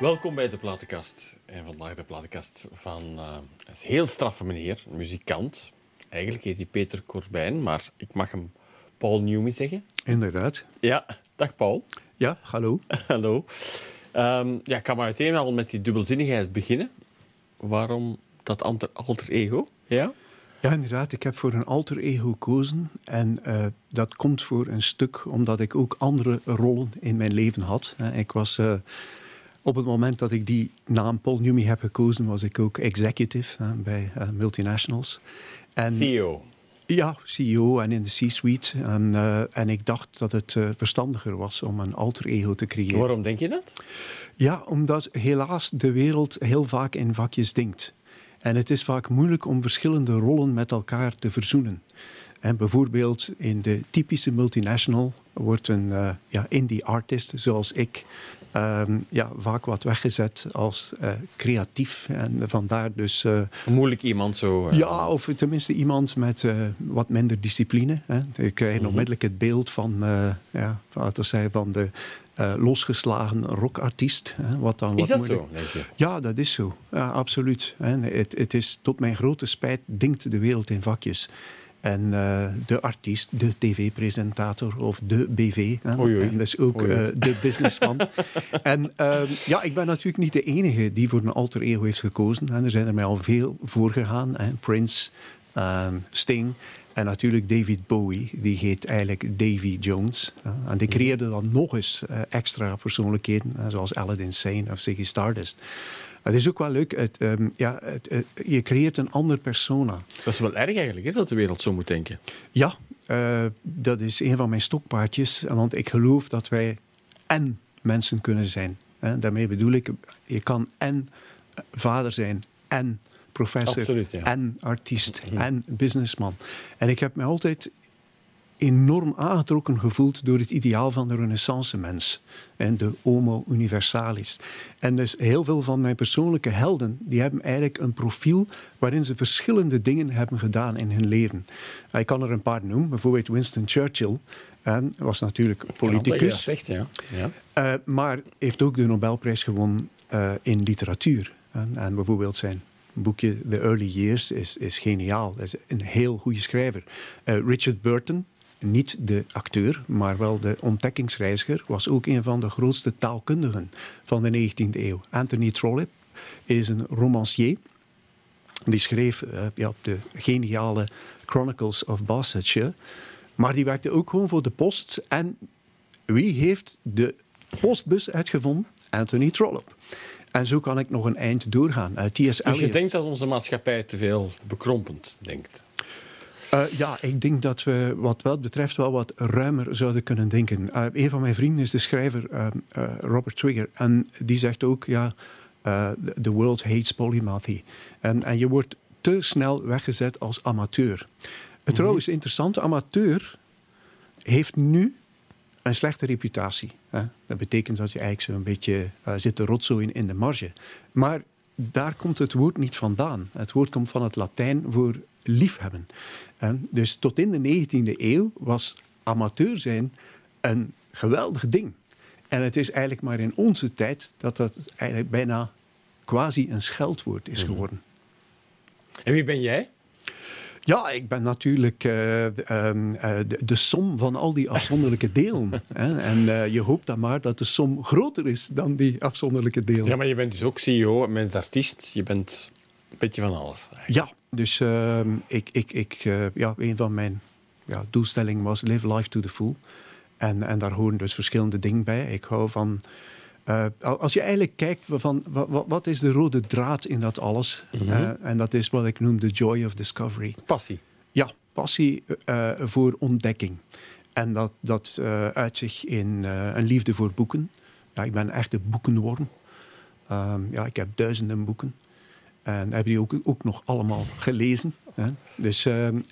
Welkom bij de platenkast. En vandaag de platenkast van uh, een heel straffe meneer, een muzikant. Eigenlijk heet hij Peter Corbijn, maar ik mag hem Paul Newmy zeggen. Inderdaad. Ja, dag Paul. Ja, hallo. hallo. Um, ja, ik kan maar meteen al met die dubbelzinnigheid beginnen. Waarom dat alter ego? Ja? Ja, inderdaad. Ik heb voor een alter ego gekozen. En uh, dat komt voor een stuk omdat ik ook andere rollen in mijn leven had. Ik was... Uh, op het moment dat ik die naam Paul Newmy heb gekozen, was ik ook executive hè, bij uh, multinationals. En, CEO. Ja, CEO en in de C-suite. En, uh, en ik dacht dat het uh, verstandiger was om een alter ego te creëren. Waarom denk je dat? Ja, omdat helaas de wereld heel vaak in vakjes denkt. En het is vaak moeilijk om verschillende rollen met elkaar te verzoenen. En bijvoorbeeld in de typische multinational wordt een uh, ja, indie artist zoals ik um, ja, vaak wat weggezet als uh, creatief. En vandaar dus... Uh, Moeilijk iemand zo... Ja, of tenminste iemand met wat minder discipline. Hè. Ik krijg mm -hmm. onmiddellijk het beeld van, ja, zei, van de losgeslagen rockartiest. Hè, wat dan is wat dat moeilijk... zo, denk je? Ja, dat is zo. Ja, absoluut. Het, het is tot mijn grote spijt denkt de wereld in vakjes. En uh, de artiest, de tv-presentator of de BV. Oei, oei. En dus ook uh, de businessman. en uh, ja, ik ben natuurlijk niet de enige die voor een alter ego heeft gekozen. En er zijn er mij al veel voor gegaan. Hè? Prince, ehm, Sting en natuurlijk David Bowie. Die heet eigenlijk Davy Jones. en die creëerde dan nog eens extra persoonlijkheden, zoals Aladdin Sane of Ziggy Stardust. Het is ook wel leuk, het, um, ja, het, het, je creëert een ander persona. Dat is wel erg eigenlijk, hè, dat de wereld zo moet denken. Ja, uh, dat is een van mijn stokpaardjes. Want ik geloof dat wij en mensen kunnen zijn. Hè. Daarmee bedoel ik, je kan en vader zijn en professor Absoluut, ja. en artiest -hmm. en businessman. En ik heb me altijd enorm aangetrokken gevoeld door het ideaal van de renaissance mens en de homo universalis. En dus heel veel van mijn persoonlijke helden, die hebben eigenlijk een profiel waarin ze verschillende dingen hebben gedaan in hun leven. Ik kan er een paar noemen, bijvoorbeeld Winston Churchill. En was natuurlijk politicus. Zegt, ja. Ja. Uh, maar heeft ook de Nobelprijs gewonnen uh, in literatuur. En, en bijvoorbeeld zijn boekje The Early Years is, is geniaal. Dat is een heel goede schrijver. Uh, Richard Burton, niet de acteur, maar wel de ontdekkingsreiziger, was ook een van de grootste taalkundigen van de 19e eeuw. Anthony Trollope is een romancier. Die schreef uh, ja, de geniale Chronicles of Bassetshire. Maar die werkte ook gewoon voor de post. En wie heeft de postbus uitgevonden? Anthony Trollope. En zo kan ik nog een eind doorgaan. Uh, T.S. Dus je denkt dat onze maatschappij te veel bekrompend denkt? Uh, ja, ik denk dat we wat dat betreft wel wat ruimer zouden kunnen denken. Uh, een van mijn vrienden is de schrijver uh, Robert Trigger. En die zegt ook, ja, the world hates polymathy. En, en je wordt te snel weggezet als amateur. Mm -hmm. Trouwens, interessant, amateur heeft nu een slechte reputatie. Hè? Dat betekent dat je eigenlijk zo'n beetje zit te rotzooien in de marge. Maar daar komt het woord niet vandaan. Het woord komt van het Latijn voor liefhebben. Dus tot in de 19e eeuw was amateur zijn een geweldig ding. En het is eigenlijk maar in onze tijd dat dat eigenlijk bijna quasi een scheldwoord is geworden. En wie ben jij? Ja, ik ben natuurlijk uh, uh, de, de, som van al die afzonderlijke delen. hè? En uh, je hoopt dan maar dat de som groter is dan die afzonderlijke delen. Ja, maar je bent dus ook CEO, je bent artiest, je bent een beetje van alles. Eigenlijk. Ja, dus ehm, ik, ik, ik, ja, een van mijn ja, doelstellingen was live life to the full. En, en daar horen dus verschillende dingen bij. Ik hou van... Uh, als je eigenlijk kijkt van wat, wat, is de rode draad in dat alles, mm -hmm. uh, en dat is wat ik noem de joy of discovery. Passie. Ja, passie voor ontdekking. En dat, dat uit zich in een liefde voor boeken. Ja, ik ben een echte boekenworm. Um, ja, ik heb duizenden boeken. En heb die ook, ook nog allemaal gelezen. Hè. Dus,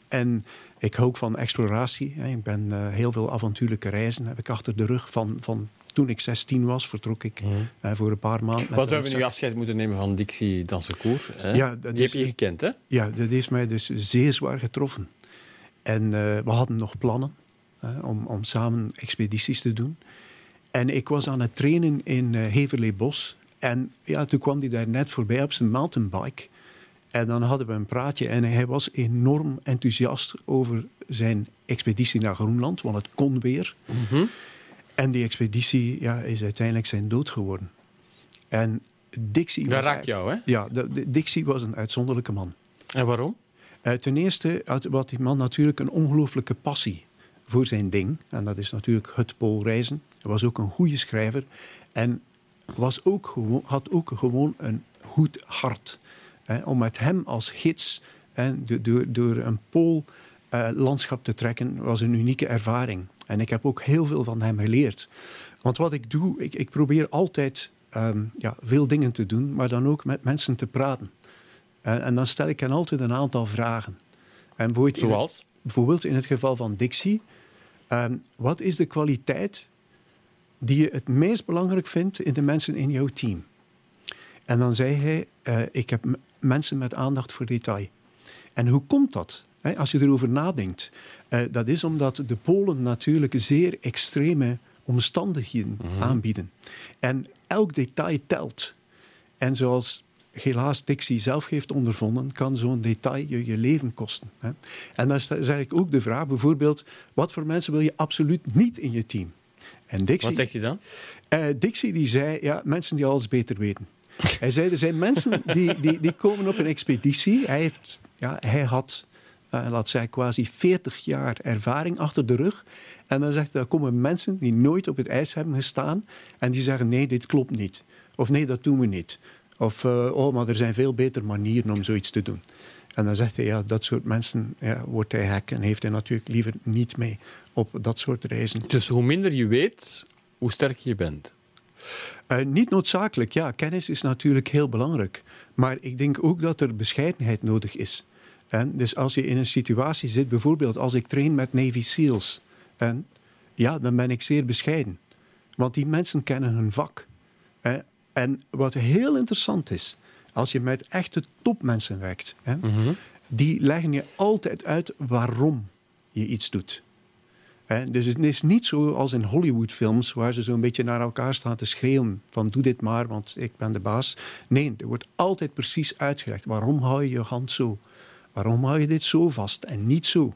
en ik hou ook van exploratie. Hè. Ik ben heel veel avontuurlijke reizen heb ik achter de rug van, van toen ik 16 was, vertrok ik mm. uh, voor een paar maanden. Wat hebben we nu afscheid moeten nemen van Dixie Dansecourt? Ja, dat Die is, heb je gekend, hè? Ja, dat heeft mij dus zeer zwaar getroffen. En uh, we hadden nog plannen om, om samen expedities te doen. En ik was aan het trainen in uh, Heverlee Bos. En ja, toen kwam hij daar net voorbij op zijn mountainbike. En dan hadden we een praatje en hij was enorm enthousiast over zijn expeditie naar Groenland, want het kon weer. En die expeditie ja, is uiteindelijk zijn dood geworden. En Dixie Dat was raakt jou, hè? Ja, de, de- Dixie was een uitzonderlijke man. En waarom? Eh, ten eerste had, had die man natuurlijk een ongelooflijke passie voor zijn ding. En dat is natuurlijk het poolreizen. Hij was ook een goede schrijver. En was ook gewoon, had ook gewoon een goed hart. Hè, om met hem als gids hè, door, door een poollandschap te trekken, was een unieke ervaring. En ik heb ook heel veel van hem geleerd. Want wat ik doe, ik, ik probeer altijd ehm, ja, veel dingen te doen, maar dan ook met mensen te praten. En, en dan stel ik hen altijd een aantal vragen. En bijvoorbeeld in het- Zoals? bijvoorbeeld in het geval van Dixie. ehm, wat is de kwaliteit die je het meest belangrijk vindt in de mensen in jouw team? En dan zei hij, eh, ik heb mensen met aandacht voor detail. En hoe komt dat? Hè, als je erover nadenkt. Eh, dat is omdat de Polen natuurlijk zeer extreme omstandigheden aanbieden. En elk detail telt. En zoals helaas Dixie zelf heeft ondervonden, kan zo'n detail je je leven kosten. Hè. En dan is is eigenlijk ook de vraag, bijvoorbeeld, wat voor mensen wil je absoluut niet in je team? En Dixie, Wat zegt hij dan? eh, Dixie die zei, ja, mensen die alles beter weten. Hij zei, er zijn mensen die, die, die komen op een expeditie. Hij, heeft, ja, hij had, eh, laat zeggen, quasi 40 jaar ervaring achter de rug. En dan zegt hij, er komen mensen die nooit op het ijs hebben gestaan. En die zeggen, nee, dit klopt niet. Of nee, dat doen we niet. Of, eh, oh, maar er zijn veel betere manieren om zoiets te doen. En dan zegt hij, ja, dat soort mensen ja, wordt hij hek. En heeft hij natuurlijk liever niet mee op dat soort reizen. Dus hoe minder je weet, hoe sterker je bent. Eh, niet noodzakelijk, ja. Kennis is natuurlijk heel belangrijk. Maar ik denk ook dat er bescheidenheid nodig is. En dus als je in een situatie zit, bijvoorbeeld als ik train met Navy SEALs, en, ja, dan ben ik zeer bescheiden. Want die mensen kennen hun vak. hè. En wat heel interessant is, als je met echte topmensen werkt, hè, die leggen je altijd uit waarom je iets doet. Dus het is niet zo als in Hollywoodfilms, waar ze zo'n beetje naar elkaar staan te schreeuwen: van doe dit maar, want ik ben de baas. Nee, er wordt altijd precies uitgelegd. Waarom hou je je hand zo? Waarom hou je dit zo vast en niet zo?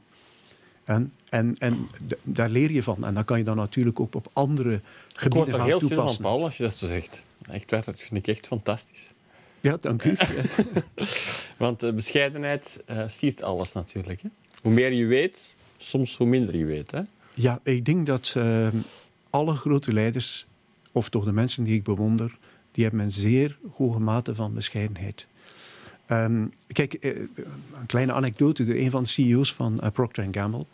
En, en, en daar leer je van. En dan kan je dan natuurlijk ook op andere Ik gebieden gaan heel stil van, toepassen. Paul, als je dat zo zegt. Echt waar, dat vind ik echt fantastisch. Ja, dank u. Want bescheidenheid eh siert alles natuurlijk. Hè? Hoe meer je weet, soms hoe minder je weet. Hè? Ja, ik denk dat eh, alle grote leiders, of toch de mensen die ik bewonder, die hebben een zeer hoge mate van bescheidenheid. Ehm, kijk, eh, een kleine anekdote. De- Een van de CEO's van eh, Procter Gamble,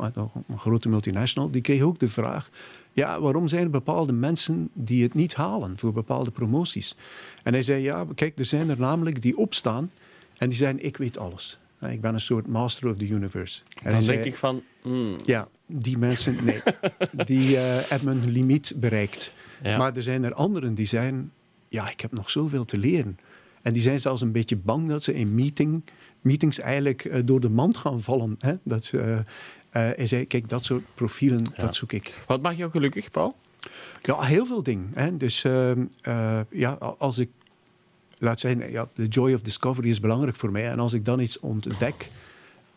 een grote multinational, die kreeg ook de vraag: ja, waarom zijn er bepaalde mensen die het niet halen voor bepaalde promoties? En hij zei: ja, kijk, er zijn er namelijk die opstaan en die zeggen: ik weet alles. Eh, Ik ben een soort master of the universe. En Dan denk ik van, hmm, ja, die mensen, nee. Die eh, hebben hun limiet bereikt. Ja. Maar er zijn er anderen die zijn... Ja, ik heb nog zoveel te leren. En die zijn zelfs een beetje bang dat ze in meeting, meetings eigenlijk eh, door de mand gaan vallen. Hè? Dat, ze, eh, eh, hij zei, kijk, dat soort profielen, dat zoek ik. wat maakt jou gelukkig, Paul? Ja, heel veel dingen. Hè? Dus ehm, eh, ja, als ik... Laat zijn, ja, de joy of discovery is belangrijk voor mij. En als ik dan iets ontdek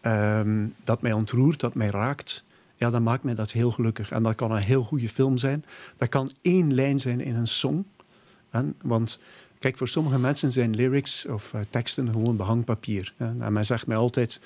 ehm, dat mij ontroert, dat mij raakt... Ja, dan maakt mij dat heel gelukkig. En dat kan een heel goede film zijn. Dat kan één lijn zijn in een song. Want kijk, voor sommige mensen zijn lyrics of eh, teksten gewoon behangpapier. Hè? En men zegt mij altijd...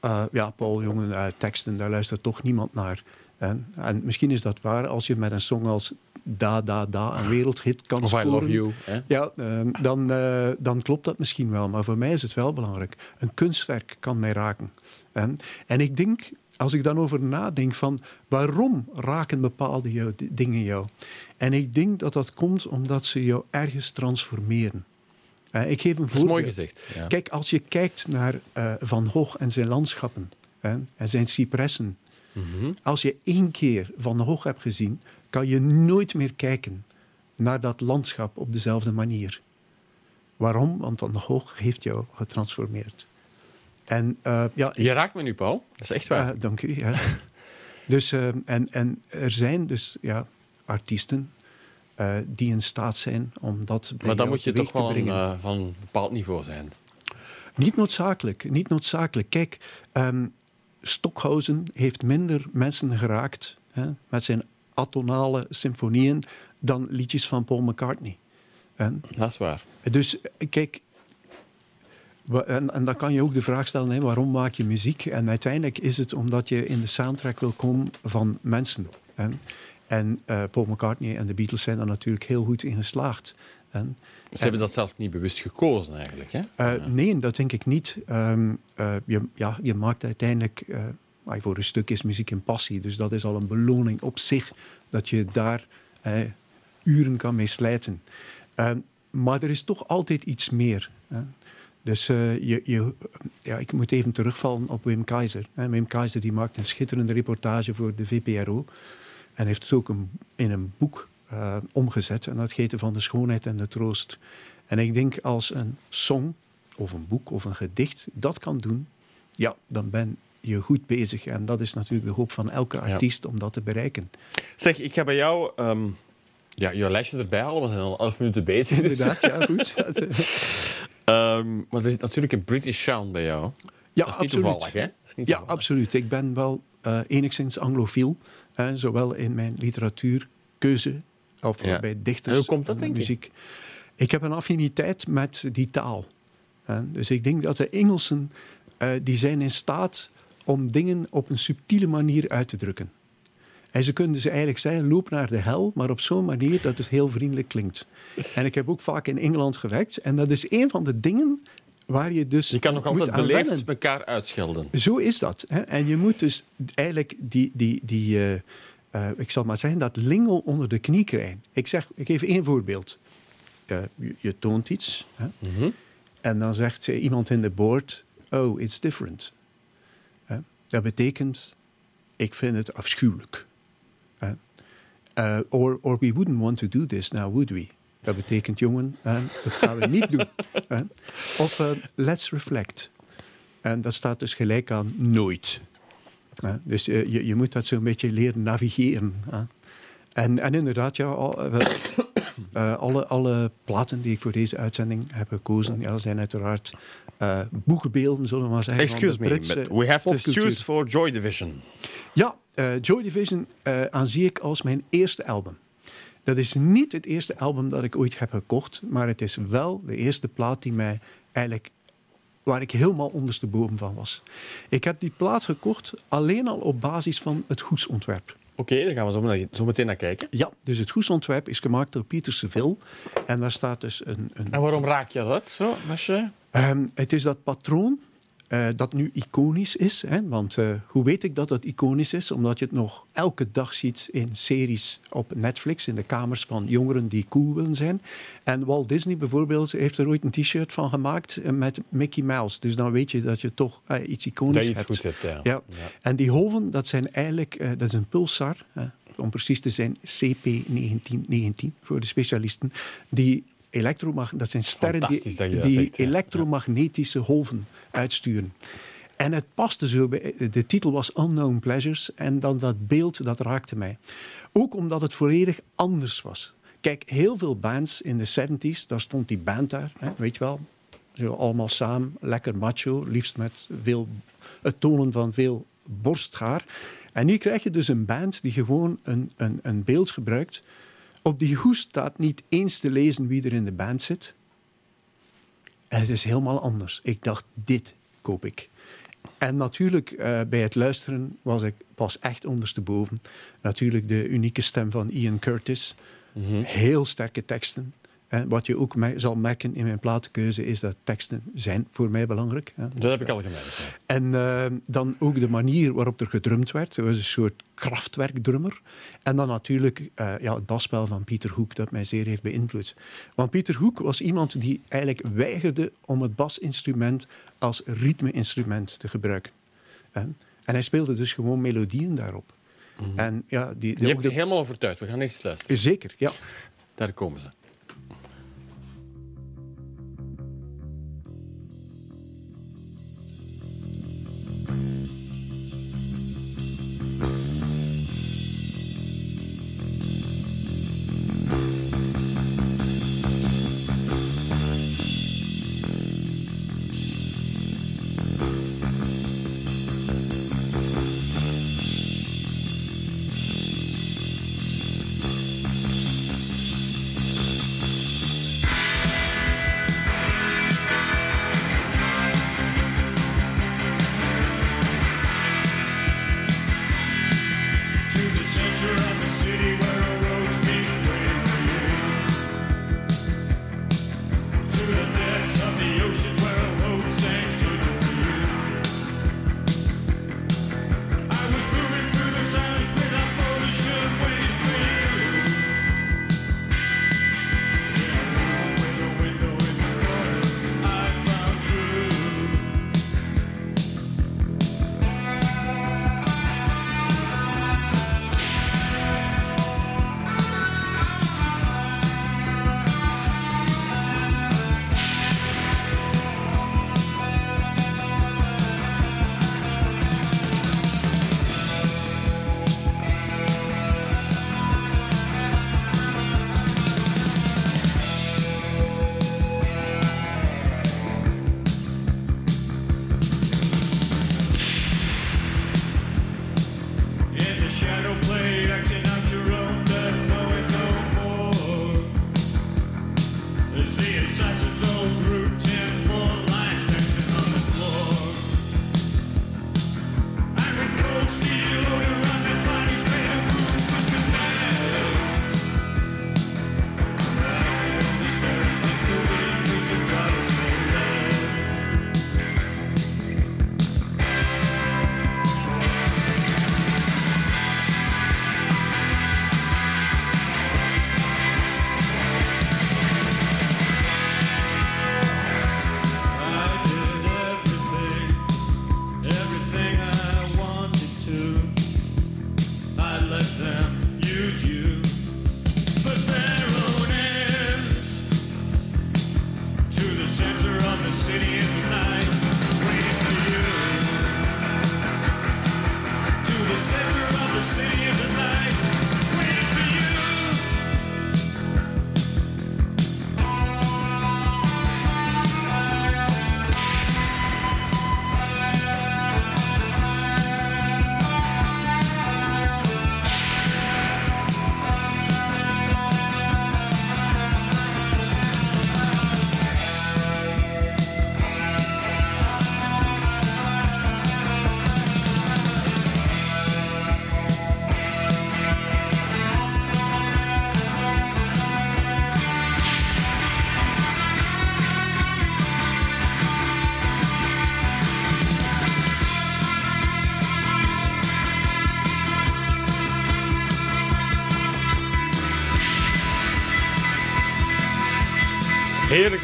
eh, ja, Paul, jongen, eh, teksten, daar luistert toch niemand naar. Hè? En misschien is dat waar als je met een song als Da Da Da een wereldhit kan Of I love you. Hè? Ja, ehm, dan, eh, dan klopt dat misschien wel. Maar voor mij is het wel belangrijk. Een kunstwerk kan mij raken. En, en ik denk, als ik dan over nadenk van waarom raken bepaalde jou, dingen jou? En ik denk dat dat komt omdat ze jou ergens transformeren. Eh, ik geef een Dat is voorbeeld. mooi gezegd. Ja. Kijk, als je kijkt naar eh, Van Gogh en zijn landschappen hè, en zijn cipressen. Mhm. Als je één keer Van Gogh hebt gezien, kan je nooit meer kijken naar dat landschap op dezelfde manier. Waarom? Want Van Gogh heeft jou getransformeerd. En eh, ja, Je raakt me nu, Paul. Dat is echt waar. ja, dank u. Ja. dus, eh, en, en er zijn dus ja, artiesten eh, die in staat zijn om dat bij Maar dan moet je toch wel een, eh, van een bepaald niveau zijn. Niet noodzakelijk, niet noodzakelijk. Kijk, ehm, Stockhausen heeft minder mensen geraakt hè, met zijn atonale symfonieën dan liedjes van Paul McCartney. En Dat is waar. dus kijk, en, en dan kan je ook de vraag stellen, waarom maak je muziek? En uiteindelijk is het omdat je in de soundtrack wil komen van mensen. Hè. En eh, Paul McCartney en de Beatles zijn daar natuurlijk heel goed in geslaagd. hè. Ze hebben dat zelf niet bewust gekozen eigenlijk. Hè? Eh, Nee, dat denk ik niet. Ehm, eh, je, ja, je maakt uiteindelijk... maar voor een stuk is muziek een passie. Dus dat is al een beloning op zich. Dat je daar uren kan mee slijten. Ehm, maar er is toch altijd iets meer. Hè. Dus eh, je, je, ja, ik moet even terugvallen op Wim Keizer. Hè. Wim Keizer die maakt een schitterende reportage voor de VPRO. En heeft het ook in een boek eh, omgezet. En dat heet Van de Schoonheid en de Troost. En ik denk als een song of een boek of een gedicht dat kan doen, ja, dan ben je goed bezig. En dat is natuurlijk de hoop van elke artiest om dat te bereiken. Zeg, ik ga bij jou ehm, ja, je lijstje erbij halen. We zijn al 11 minuten bezig. dus- Inderdaad, ja, goed. Ehm, maar er zit natuurlijk een British sound bij jou. Ja, dat is niet absoluut. toevallig, hè? Dat is niet Ja, toevallig. absoluut. Ik ben wel eh, enigszins anglofiel. eh, zowel in mijn literatuurkeuze of Ja. bij dichters En hoe komt dat, en denk je? muziek. Ik heb een affiniteit met die taal. hè. dus ik denk dat de Engelsen eh, die zijn in staat om dingen op een subtiele manier uit te drukken. En ze kunnen dus eigenlijk zeggen, loop naar de hel, maar op zo'n manier dat het heel vriendelijk klinkt. En ik heb ook vaak in Engeland gewerkt. En dat is een van de dingen waar je dus Je kan nog altijd beleefd wennen. elkaar uitschelden. Zo is dat. Hè? En je moet dus eigenlijk die, die, die eh, eh, ik zal maar zeggen, dat lingo onder de knie krijgen. Ik, zeg, ik geef één voorbeeld. Eh, je, je toont iets hè? Mhm. en dan zegt iemand in de board, oh, it's different. Dat betekent, ik vind het afschuwelijk. Eh, or, or we wouldn't want to do this now, would we? Dat betekent, jongen, dat gaan we niet doen. Of eh, let's reflect. En dat staat dus gelijk aan nooit. Dus eh, je, je moet dat zo'n beetje leren navigeren. En, en inderdaad, ja, eh, alle, alle platen die ik voor deze uitzending heb gekozen, ja, zijn uiteraard eh boegbeelden, zullen we maar zeggen. Excuse me, we have to choose for Joy Division. Ja, eh, Joy Division aanzie ik als mijn eerste album. Dat is niet het eerste album dat ik ooit heb gekocht, maar het is wel de eerste plaat die mij eigenlijk waar ik helemaal ondersteboven van was. Ik heb die plaat gekocht alleen al op basis van het hoesontwerp. Oké, daar gaan we zo, naar- zo meteen naar kijken. Ja, dus het hoesontwerp is gemaakt door Pieter Seville. En daar staat dus een... een En waarom raak je dat zo, als je... Ehm, het is dat patroon eh, dat nu iconisch is. Hè? Want eh, hoe weet ik dat het iconisch is? Omdat je het nog elke dag ziet in series op Netflix, in de kamers van jongeren die cool willen zijn. En Walt Disney bijvoorbeeld heeft er ooit een t-shirt van gemaakt eh, met Mickey Mouse. Dus dan weet je dat je toch iets iconisch Dat iets hebt. goed hebt, ja. Ja. En die golven, dat zijn eigenlijk, dat is een pulsar, om precies te zijn CP1919 voor de specialisten, die elektromag dat zijn sterren die, dat dat ja. elektromagnetische golven uitsturen. En het paste zo bij, de titel was Unknown Pleasures en dan dat beeld, dat raakte mij. Ook omdat het volledig anders was. Kijk, heel veel bands in de 70s, daar stond die band daar, hè, weet je wel, zo allemaal samen, lekker macho, liefst met veel, het tonen van veel borsthaar. En nu krijg je dus een band die gewoon een, een, een beeld gebruikt. Op die hoes staat niet eens te lezen wie er in de band zit. En het is helemaal anders. Ik dacht, dit koop ik. En natuurlijk, eh, bij het luisteren was ik pas echt ondersteboven. Natuurlijk de unieke stem van Ian Curtis. Heel sterke teksten. En wat je ook me- zal merken in mijn platenkeuze is dat teksten zijn voor mij belangrijk. hè. Dat heb ik al gemerkt. ja. En eh, dan ook de manier waarop er gedrumd werd. Er was een soort krachtwerkdrummer. En dan natuurlijk eh, ja, het basspel van Pieter Hoek, dat mij zeer heeft beïnvloed. Want Pieter Hoek was iemand die eigenlijk weigerde om het basinstrument als ritme-instrument te gebruiken. Hè. En hij speelde dus gewoon melodieën daarop. En ja, die, Je de, hebt de- helemaal overtuigd. We gaan eerst luisteren. Zeker, ja. Daar komen ze.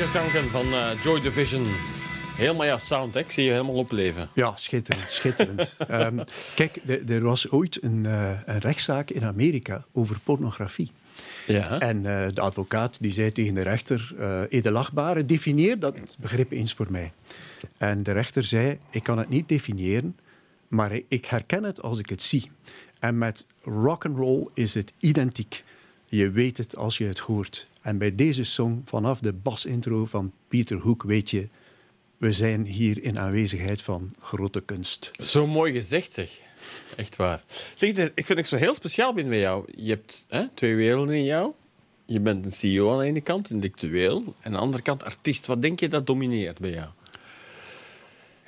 Van uh, Joy Division. Helemaal ja, sound, hè? ik zie je helemaal opleven. Ja, schitterend, schitterend. um, kijk, er was ooit een, uh, een, rechtszaak in Amerika over pornografie. Ja. En uh, de advocaat die zei tegen de rechter, edelachtbare, definieer dat begrip eens voor mij. En de rechter zei, ik kan het niet definiëren, maar ik herken het als ik het zie. En met rock and roll is het identiek. Je weet het als je het hoort. En bij deze song, vanaf de basintro van Pieter Hoek, weet je, we zijn hier in aanwezigheid van grote kunst. Zo mooi gezegd, zeg. Echt waar. Zeg, ik vind het zo heel speciaal binnen jou. Je hebt hè, twee werelden in jou. Je bent een CEO aan de ene kant, intellectueel. En aan de andere kant artiest. Wat denk je dat domineert bij jou?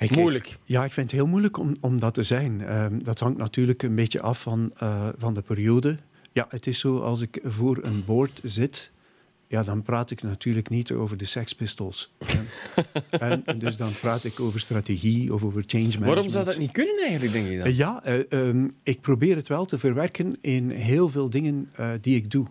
moeilijk. ja, ik vind het heel moeilijk om, om dat te zijn. Ehm, dat hangt natuurlijk een beetje af van, uh, van de periode. Ja, het is zo als ik voor een board zit, ja, dan praat ik natuurlijk niet over de Sex Pistols. en, en, dus dan praat ik over strategie of over change management. Waarom zou dat niet kunnen eigenlijk, denk je dan? Ja, uh, ik probeer het wel te verwerken in heel veel dingen uh, die ik doe.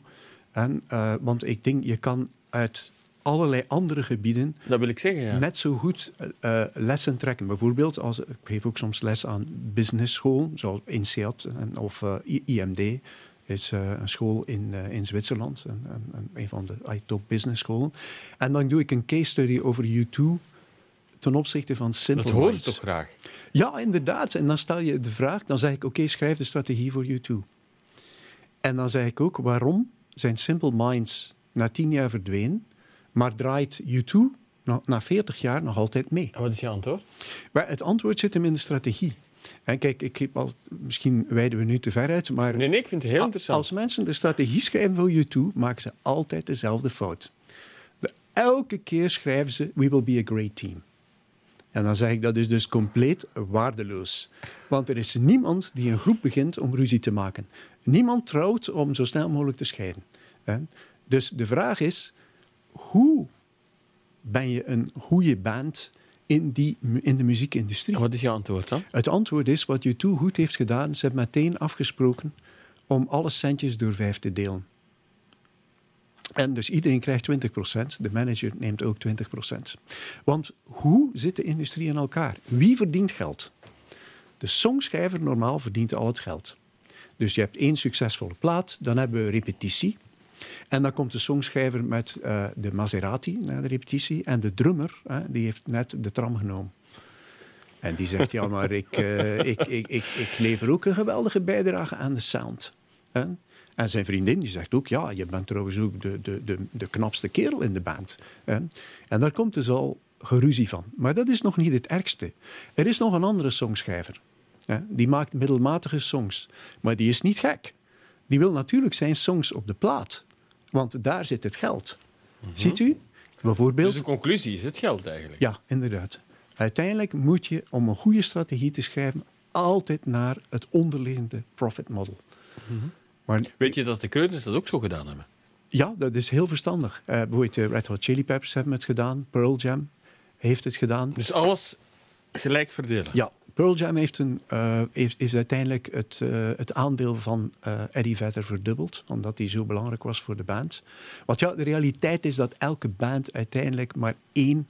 En, want ik denk, je kan uit allerlei andere gebieden dat wil ik zeggen, ja. net zo goed uh, lessen trekken. Bijvoorbeeld, als, ik geef ook soms les aan business school, zoals INSEAD of uh, IMD is uh, een school in, in Zwitserland, een, een, een van de top business scholen. En dan doe ik een case study over U2 ten opzichte van Simple Dat hoor je toch graag? Ja, inderdaad. En dan stel je de vraag, dan zeg ik, oké, okay, schrijf de strategie voor U2. En dan zeg ik ook, waarom zijn Simple Minds na tien jaar verdwenen maar draait U2 na, na 40 jaar nog altijd mee. En wat is je antwoord? Maar het antwoord zit hem in de strategie. En kijk, ik heb al, misschien wijden we nu te ver uit, maar... Nee, nee, ik vind het heel interessant. Als mensen de strategie schrijven voor U2, maken ze altijd dezelfde fout. elke keer schrijven ze, we will be a great team. En dan zeg ik dat is dus compleet waardeloos. Want er is niemand die een groep begint om ruzie te maken. Niemand trouwt om zo snel mogelijk te scheiden. Dus de vraag is, hoe ben je een goede band in, die, in de muziekindustrie? Wat is je antwoord dan? Het antwoord is wat U2 goed heeft gedaan. Ze hebben meteen afgesproken om alle centjes door vijf te delen. En dus iedereen krijgt 20%. De manager neemt ook 20%. Want hoe zit de industrie in elkaar? Wie verdient geld? De songschrijver normaal verdient al het geld. Dus je hebt één succesvolle plaat, dan hebben we repetitie. En dan komt de songschrijver met uh, de Maserati naar de repetitie. En de drummer, die heeft net de tram genomen. En die zegt, ja, maar ik, uh, ik, ik, ik, ik lever ook een geweldige bijdrage aan de sound. En zijn vriendin die zegt ook, ja, je bent trouwens ook de, de, de, de knapste kerel in de band. En daar komt dus al geruzie van. Maar dat is nog niet het ergste. Er is nog een andere songschrijver. Die maakt middelmatige songs. Maar die is niet gek. Die wil natuurlijk zijn songs op de plaat. Want daar zit het geld. Mhm. Ziet u? Bijvoorbeeld. Dus de conclusie is het geld eigenlijk. Ja, inderdaad. Uiteindelijk moet je, om een goede strategie te schrijven, altijd naar het onderliggende profit model. Mhm. maar, Weet je dat de Kreuners dat ook zo gedaan hebben? Ja, dat is heel verstandig. Uh, bijvoorbeeld de Red Hot Chili Peppers hebben het gedaan. Pearl Jam heeft het gedaan. Dus alles gelijk verdelen? Ja, Pearl Jam heeft, een, uh, heeft, is uiteindelijk het, uh, het aandeel van uh, Eddie Vedder verdubbeld, omdat hij zo belangrijk was voor de band. Want ja, de realiteit is dat elke band uiteindelijk maar één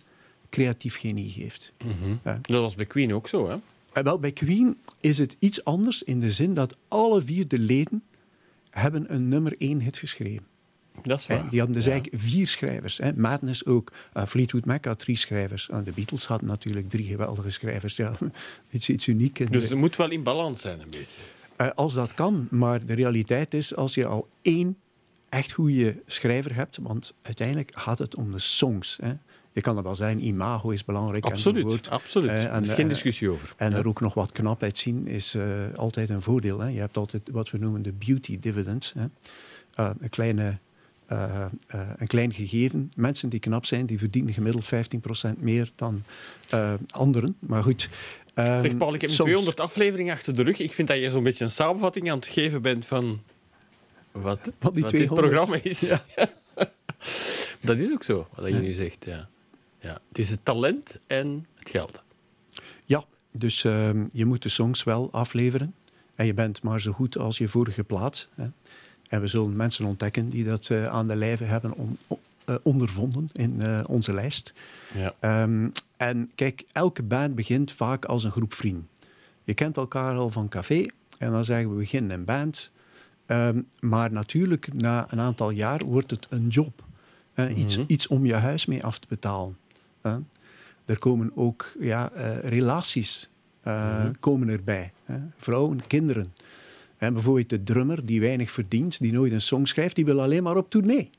creatief genie heeft. Mm -hmm. dat was bij Queen ook zo, hè? wel, bij Queen is het iets anders in de zin dat alle vier de leden hebben een nummer één hit geschreven. Dat is waar. die hadden dus eigenlijk vier schrijvers. Hè. Madness ook. Uh, Fleetwood Mac had drie schrijvers. Uh, de Beatles hadden natuurlijk drie geweldige schrijvers. Ja, iets, iets uniek. Dus het moet wel in balans zijn een beetje. Uh, als dat kan. Maar de realiteit is, als je al één echt goede schrijver hebt, want uiteindelijk gaat het om de songs. Hè. Je kan er wel zijn, imago is belangrijk. Absoluut, absoluut. Uh, er is geen discussie over. En er ook nog wat knap uitzien is uh, altijd een voordeel. Hè. Je hebt altijd wat we noemen de beauty dividends. Hè. Uh, een kleine uh, uh, een klein gegeven. Mensen die knap zijn, die verdienen gemiddeld 15% meer dan uh, anderen. Maar goed. Um, zeg Paul, ik heb soms... 200 afleveringen achter de rug. Ik vind dat je zo'n beetje een samenvatting aan het geven bent van wat, wat, wat dit programma is. Ja. dat is ook zo, wat je nu zegt. Ja. Ja. Het is het talent en het geld. Ja, dus ehm, je moet de songs wel afleveren. En je bent maar zo goed als je vorige plaat. Hè. En we zullen mensen ontdekken die dat uh, aan de lijve hebben om, ondervonden in onze lijst. Ja. Ehm, en kijk, elke band begint vaak als een groep vrienden. Je kent elkaar al van café en dan zeggen we beginnen een band. Ehm, maar natuurlijk, na een aantal jaar wordt het een job. iets, mhm. iets om je huis mee af te betalen. Er komen ook ja, relaties uh, komen erbij. Vrouwen, kinderen. En bijvoorbeeld de drummer die weinig verdient, die nooit een song schrijft, die wil alleen maar op tournee.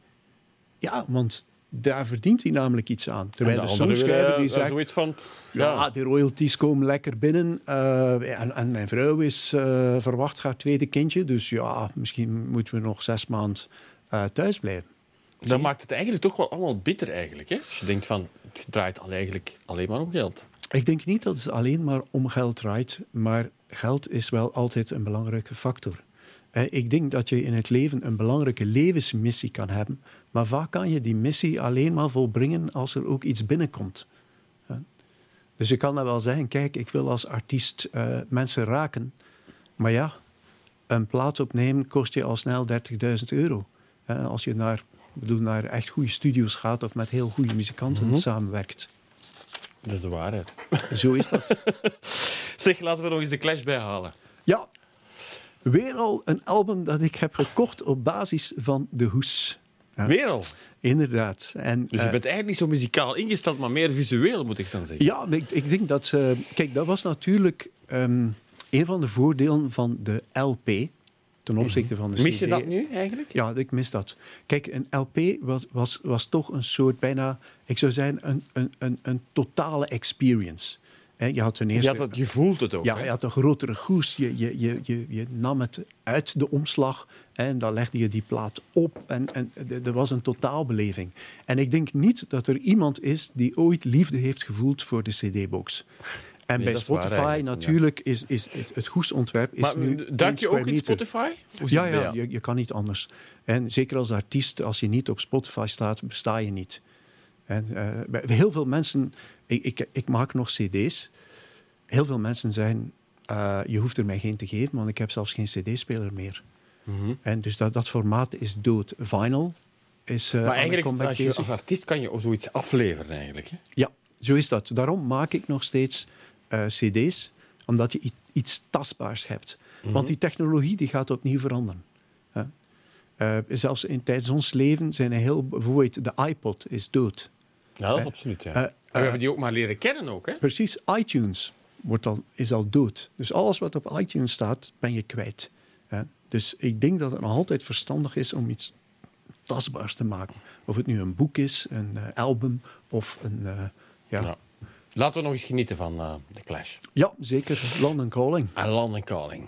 Ja, want daar verdient hij namelijk iets aan. Terwijl de, de songschrijver die zegt... Zoiets van, ja. ja. de royalties komen lekker binnen. Uh, en, en, mijn vrouw is uh, verwacht haar tweede kindje. Dus ja, misschien moeten we nog zes maanden uh, thuis blijven. Dat maakt het eigenlijk toch wel allemaal bitter eigenlijk. Hè? Als je denkt van, het draait eigenlijk alleen maar om geld. Ik denk niet dat het alleen maar om geld draait, maar geld is wel altijd een belangrijke factor. Ik denk dat je in het leven een belangrijke levensmissie kan hebben, maar vaak kan je die missie alleen maar volbrengen als er ook iets binnenkomt. Dus je kan dan wel zeggen, kijk, ik wil als artiest uh, mensen raken, maar ja, een plaat opnemen kost je al snel 30.000 euro. Als je naar, bedoel, naar echt goede studios gaat of met heel goede muzikanten mhm. samenwerkt. Dat is de waarheid. Zo is dat. zeg, laten we nog eens de Clash bijhalen. Ja. Weer al een album dat ik heb gekocht op basis van De Hoes. Ja. Weer al? Inderdaad. En, dus je uh, bent eigenlijk niet zo muzikaal ingesteld, maar meer visueel, moet ik dan zeggen. Ja, ik, ik denk dat... Uh, kijk, dat was natuurlijk um, een van de voordelen van de LP ten opzichte van de Mis je dat nu eigenlijk? Ja, ik mis dat. Kijk, een LP was, was, was toch een soort bijna, ik zou zeggen, een, een, een, een totale experience. je, had ten eerste, je, had het, je voelt het ook. Ja, je had een grotere goes. Je, je, je, je, je nam het uit de omslag en dan legde je die plaat op. En, en er was een totaalbeleving. En ik denk niet dat er iemand is die ooit liefde heeft gevoeld voor de CD-box. En bij Spotify natuurlijk is, is, het goestontwerp is maar, nu duik je ook in Spotify? Ja, ja, je, je, kan niet anders. En zeker als artiest, als je niet op Spotify staat, besta je niet. En, uh, heel veel mensen, ik, ik, ik, maak nog cd's. Heel veel mensen zeggen, uh, je hoeft er mij geen te geven, want ik heb zelfs geen cd-speler meer. Mm -hmm. En dus dat, dat formaat is dood. Vinyl is uh, Maar eigenlijk, als, je, als artiest kan je zoiets afleveren eigenlijk. Hè? Ja, zo is dat. Daarom maak ik nog steeds cd's, omdat je iets tastbaars hebt. Want mhm. die technologie die gaat opnieuw veranderen. Uh, zelfs in, tijdens ons leven zijn er heel... Bijvoorbeeld de iPod is dood. Ja, dat is absoluut. Ja. Uh, we hebben die ook maar leren kennen ook. Hè? Precies. iTunes wordt al, is al dood. Dus alles wat op iTunes staat, ben je kwijt. Dus ik denk dat het nog altijd verstandig is om iets tastbaars te maken. Of het nu een boek is, een album of een... ja. ja. Laten we nog eens genieten van uh, de Clash. Ja, zeker. London Calling. En London Calling.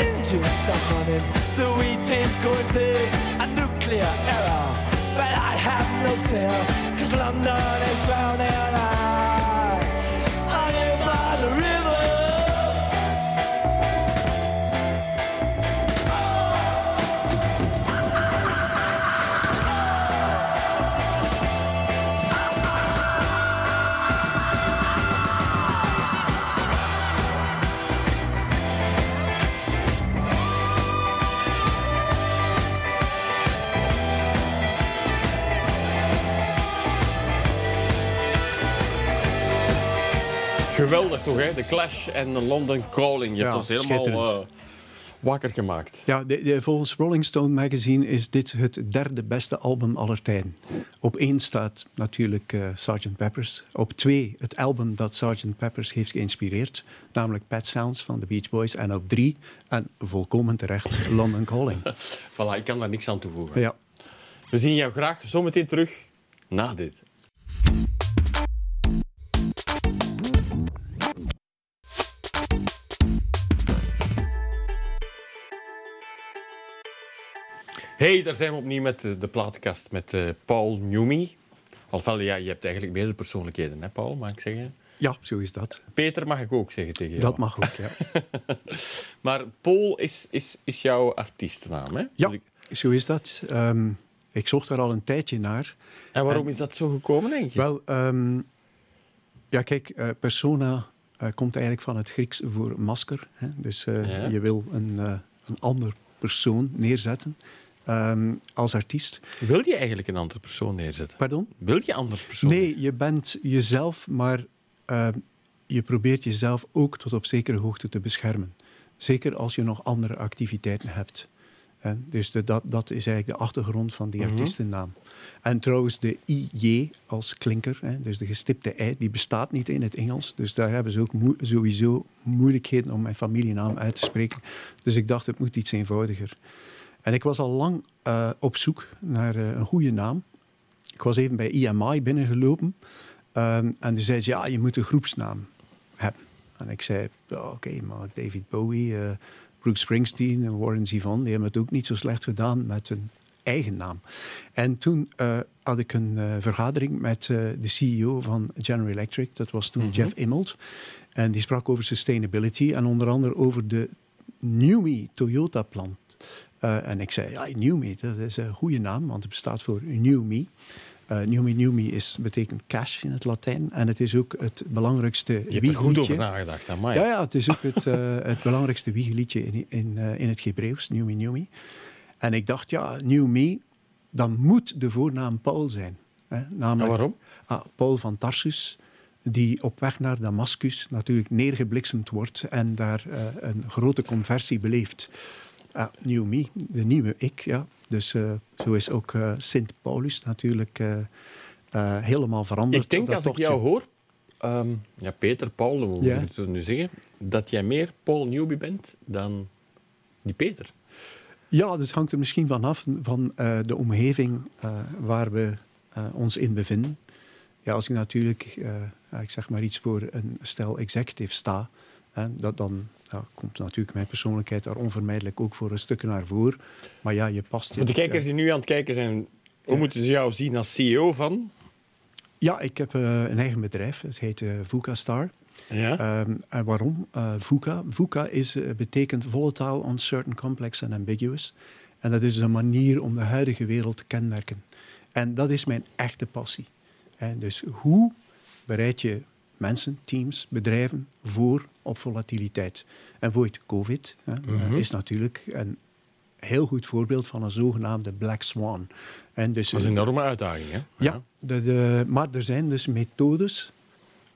engines stop running. The wheat is going through a nuclear error. But I have no fear, cause London is drowning out. Geweldig toch, hè? De Clash en de London Calling. Je hebt ons helemaal uh, wakker gemaakt. Ja, de, volgens Rolling Stone magazine is dit het derde beste album aller tijden. Op één staat natuurlijk uh, Sgt. Peppers. Op twee het album dat Sgt. Peppers heeft geïnspireerd, namelijk Pet Sounds van de Beach Boys. En op drie, en volkomen terecht, London Calling. voilà, ik kan daar niks aan toevoegen. Ja. We zien jou graag zometeen terug na dit. Hey, daar zijn we opnieuw met de platenkast met uh, Paul Newmy. Alvel, ja, je hebt eigenlijk meerdere persoonlijkheden, hè, Paul, mag ik zeggen? Ja, zo is dat. Peter mag ik ook zeggen tegen jou. Dat mag ook, ja. maar Paul is, is, is jouw artiestennaam, hè? Ja, zo is dat. Um, ik zocht er al een tijdje naar. En waarom is dat zo gekomen, denk je? Wel, um, ja, kijk, uh, persona uh, komt eigenlijk van het Grieks voor masker. Hè? Dus ja. je wil een, een ander persoon neerzetten. Um, als artiest. Wil je eigenlijk een andere persoon neerzetten? Pardon? Wil je een andere persoon? Nee, je bent jezelf, maar uh, je probeert jezelf ook tot op zekere hoogte te beschermen. Zeker als je nog andere activiteiten hebt. En dus de, dat, dat is eigenlijk de achtergrond van die mm -hmm. artiestennaam. En trouwens, de IJ als klinker, hè, dus de gestipte I, die bestaat niet in het Engels. Dus daar hebben ze ook mo sowieso moeilijkheden om mijn familienaam uit te spreken. Dus ik dacht, het moet iets eenvoudiger. En ik was al lang uh, op zoek naar uh, een goede naam. Ik was even bij EMI binnengelopen. Um, en die zei ze, ja, je moet een groepsnaam hebben. En ik zei, oké, okay, maar David Bowie, uh, Bruce Springsteen en Warren Zevon... die hebben het ook niet zo slecht gedaan met een eigen naam. En toen had ik een vergadering met de CEO van General Electric. Dat was toen mm -hmm. Jeff Immelt. En die sprak over sustainability en onder andere over de NUMI Toyota-plan. Uh, en ik zei, ja, New Me, dat is een goede naam, want het bestaat voor New Me. Uh, New Me, New Me is, betekent cash in het Latijn. En het is ook het belangrijkste Je hebt er goed over nagedacht, mij. Ja, ja, het is ook het, uh, het belangrijkste wiegeliedje in, in, in het Hebreeuws, New Me, New Me. En ik dacht, ja, New Me, dan moet de voornaam Paul zijn. Hè? Namelijk, waarom? Ah, Paul van Tarsus, die op weg naar Damascus natuurlijk neergebliksemd wordt en daar een grote conversie beleeft. Ah, new me, de nieuwe ik, ja. Dus uh, zo is ook uh, Sint Paulus natuurlijk uh, helemaal veranderd. Ik denk als ik jou hoor, um, ja, Peter, Paul, hoe ja. moet ik het nu zeggen, dat jij meer Paul Newby bent dan die Peter. Ja, dat hangt er misschien vanaf van de omgeving waar we ons in bevinden. Ja, als ik natuurlijk, ik zeg maar iets voor een stel executive sta, dat dan ja, komt natuurlijk mijn persoonlijkheid daar onvermijdelijk ook voor een stuk naar voren. Maar ja, je past... Voor de kijkers die nu aan het kijken zijn, hoe moeten ze jou zien als CEO van? Ja, ik heb uh, een eigen bedrijf. Het heet uh, VUCA Star. Ja? Um, en waarom? Uh, VUCA. VUCA is, betekent volatile, uncertain, complex en ambiguous. En dat is een manier om de huidige wereld te kenmerken. En dat is mijn echte passie. En dus hoe bereid je mensen, teams, bedrijven voor op volatiliteit. En voor het COVID hè, mm is natuurlijk een heel goed voorbeeld van een zogenaamde black swan. En dus, dat is een enorme uitdaging, hè? Ja, de, de, maar er zijn dus methodes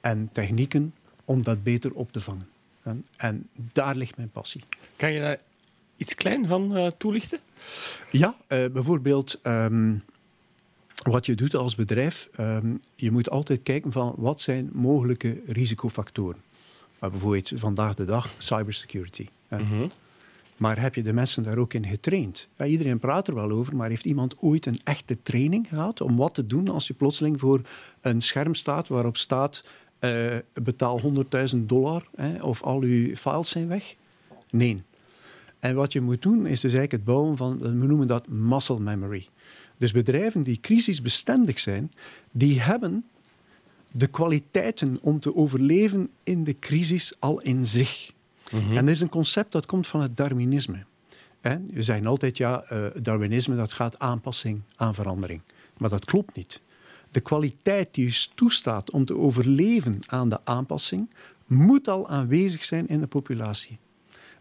en technieken om dat beter op te vangen. En, en daar ligt mijn passie. Kan je daar iets klein van uh, toelichten? Ja, uh, bijvoorbeeld... Um, wat je doet als bedrijf, um, je moet altijd kijken van wat zijn mogelijke risicofactoren. Maar bijvoorbeeld vandaag de dag cybersecurity. Mm -hmm. Maar heb je de mensen daar ook in getraind? Ja, iedereen praat er wel over, maar heeft iemand ooit een echte training gehad om wat te doen als je plotseling voor een scherm staat waarop staat uh, betaal 100.000 dollar hè, of al uw files zijn weg? Nee. En wat je moet doen is dus eigenlijk het bouwen van, we noemen dat muscle memory. Dus bedrijven die crisisbestendig zijn, die hebben de kwaliteiten om te overleven in de crisis al in zich. Mhm. En dat is een concept dat komt van het Darwinisme. We zeggen altijd, ja, uh, Darwinisme dat gaat aanpassing aan verandering. Maar dat klopt niet. De kwaliteit die je toestaat om te overleven aan de aanpassing, moet al aanwezig zijn in de populatie.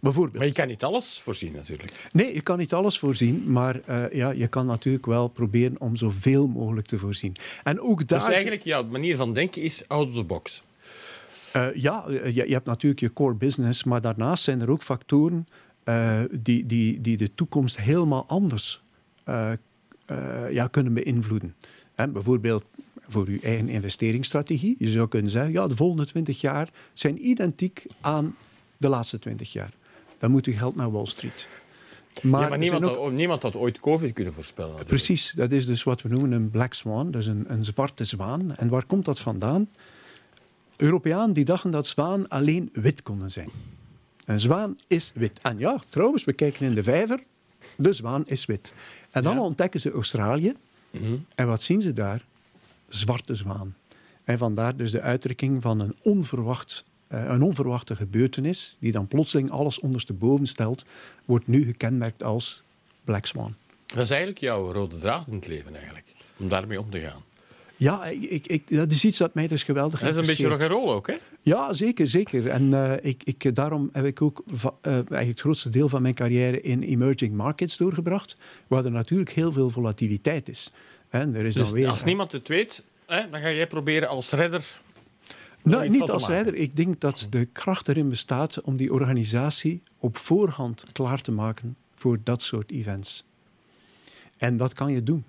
Bijvoorbeeld. Maar je kan niet alles voorzien natuurlijk. Nee, je kan niet alles voorzien, maar uh, ja, je kan natuurlijk wel proberen om zoveel mogelijk te voorzien. En ook daar... Dus eigenlijk jouw manier van denken is out of the box. ja, je, je, hebt natuurlijk je core business, maar daarnaast zijn er ook factoren die, die, die de toekomst helemaal anders ja, kunnen beïnvloeden. bijvoorbeeld voor uw eigen investeringsstrategie. Je zou kunnen zeggen, ja, de volgende 20 jaar zijn identiek aan de laatste 20 jaar. Dan moet uw geld naar Wall Street. Maar, ja, maar niemand, had, niemand, had, ooit COVID kunnen voorspellen. Natuurlijk. Precies, dat is dus wat we noemen een black swan, dus een, een zwarte zwaan. En waar komt dat vandaan? Europeanen die dachten dat zwaan alleen wit konden zijn. Een zwaan is wit. En ja, trouwens, we kijken in de vijver, de zwaan is wit. En dan ontdekken ze Australië. Mhm. En wat zien ze daar? Zwarte zwaan. En vandaar dus de uitdrukking van een onverwacht een onverwachte gebeurtenis, die dan plotseling alles ondersteboven stelt, wordt nu gekenmerkt als Black Swan. Dat is eigenlijk jouw rode draad in het leven, eigenlijk, om daarmee om te gaan. Ja, ik, ik, dat is iets dat mij dus geweldig Dat is een beetje rock'n'roll ook, hè? Ja, zeker, zeker. En uh, ik, ik, daarom heb ik ook uh, eigenlijk het grootste deel van mijn carrière in emerging markets doorgebracht, waar er natuurlijk heel veel volatiliteit is. En er is dus dan weer, als niemand het weet, hè, dan ga jij proberen als redder nou, niet als leider. Ik denk dat de kracht erin bestaat om die organisatie op voorhand klaar te maken voor dat soort events. En dat kan je doen.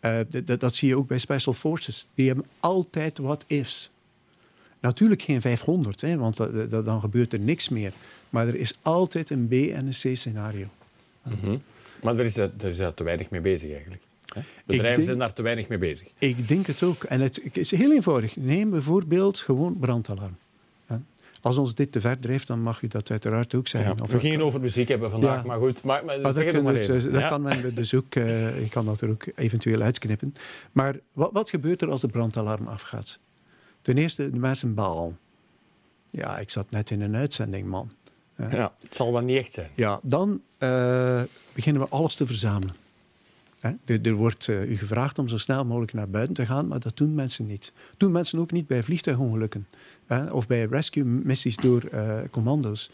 Uh, dat, zie je ook bij Special Forces. Die hebben altijd wat ifs. Natuurlijk geen 500, hè, want dan gebeurt er niks meer. Maar er is altijd een B- en een C-scenario. Mhm. Maar is, er is daar te weinig mee bezig eigenlijk. Bedrijven zijn daar te weinig mee bezig. Ik denk het ook. En het is heel eenvoudig. Neem bijvoorbeeld gewoon brandalarm. Als ons dit te ver drijft, dan mag u dat uiteraard ook zeggen. Ja, we gingen over muziek hebben vandaag, maar goed. Maar, maar, maar dat, maar dus, dat kan men dus ook, uh, ik kan dat er ook eventueel uitknippen. Maar wat, wat gebeurt er als de brandalarm afgaat? Ten eerste, de mensen balen. Ja, ik zat net in een uitzending, man. Ja, het zal wel niet echt zijn. Ja, dan uh, beginnen we alles te verzamelen. Er, wordt uh, u gevraagd om zo snel mogelijk naar buiten te gaan, maar dat doen mensen niet. Dat doen mensen ook niet bij vliegtuigongelukken of bij rescue-missies door uh, commando's.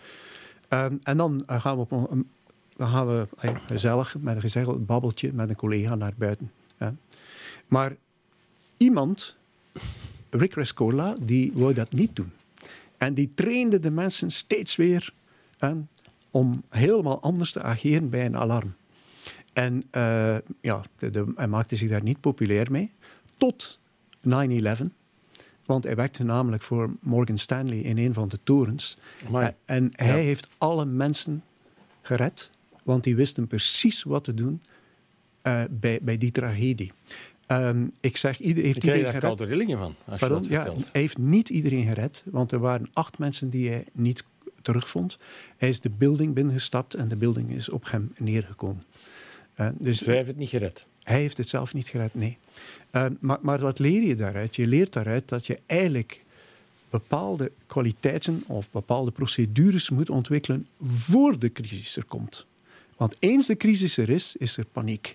Um, en dan uh, gaan we, op dan gaan we gezellig met een gezellig babbeltje met een collega naar buiten. Maar iemand, Rick Rescola, die wou dat niet doen. En die trainde de mensen steeds weer om helemaal anders te ageren bij een alarm. En uh, ja, de, hij maakte zich daar niet populair mee. Tot 9-11. Want hij werkte namelijk voor Morgan Stanley in een van de torens. en hij heeft alle mensen gered. Want die wisten precies wat te doen uh, bij, bij die tragedie. Um, ik zeg, iedereen heeft iedereen gered. koude rillingen van, als Pardon? je dat ja, Hij heeft niet iedereen gered, want er waren acht mensen die hij niet terugvond. Hij is de building binnengestapt en de building is op hem neergekomen. Uh, dus, hij heeft het niet gered? Hij heeft het zelf niet gered, nee. Uh, maar, maar wat leer je daaruit? Je leert daaruit dat je eigenlijk bepaalde kwaliteiten of bepaalde procedures moet ontwikkelen voor de crisis er komt. Want eens de crisis er is, is er paniek.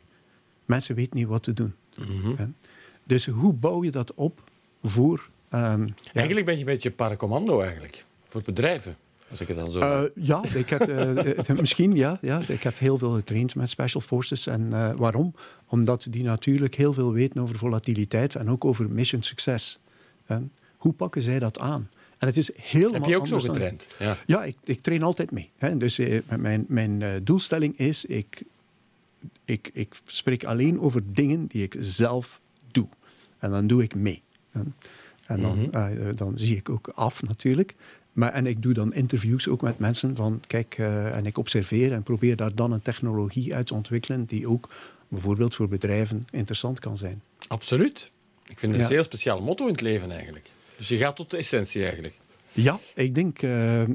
Mensen weten niet wat te doen. Mm -hmm. Dus hoe bouw je dat op voor... Um, eigenlijk ben je een beetje paracommando eigenlijk, voor bedrijven. Als ik het dan zo. Uh, ja, ik heb, uh, misschien ja, ja. Ik heb heel veel getraind met Special Forces. En uh, waarom? Omdat die natuurlijk heel veel weten over volatiliteit en ook over mission succes. En hoe pakken zij dat aan? En het is helemaal Heb je ook zo getraind? ja, ja ik, ik, train altijd mee. Hè. Dus mijn, mijn doelstelling is: ik, ik, ik spreek alleen over dingen die ik zelf doe. En dan doe ik mee. En, en dan, mm dan zie ik ook af natuurlijk. Maar, en ik doe dan interviews ook met mensen van, kijk, uh, en ik observeer en probeer daar dan een technologie uit te ontwikkelen die ook bijvoorbeeld voor bedrijven interessant kan zijn. Absoluut. Ik vind het een heel speciaal motto in het leven eigenlijk. Dus je gaat tot de essentie eigenlijk. Ja, ik denk, uh, uh,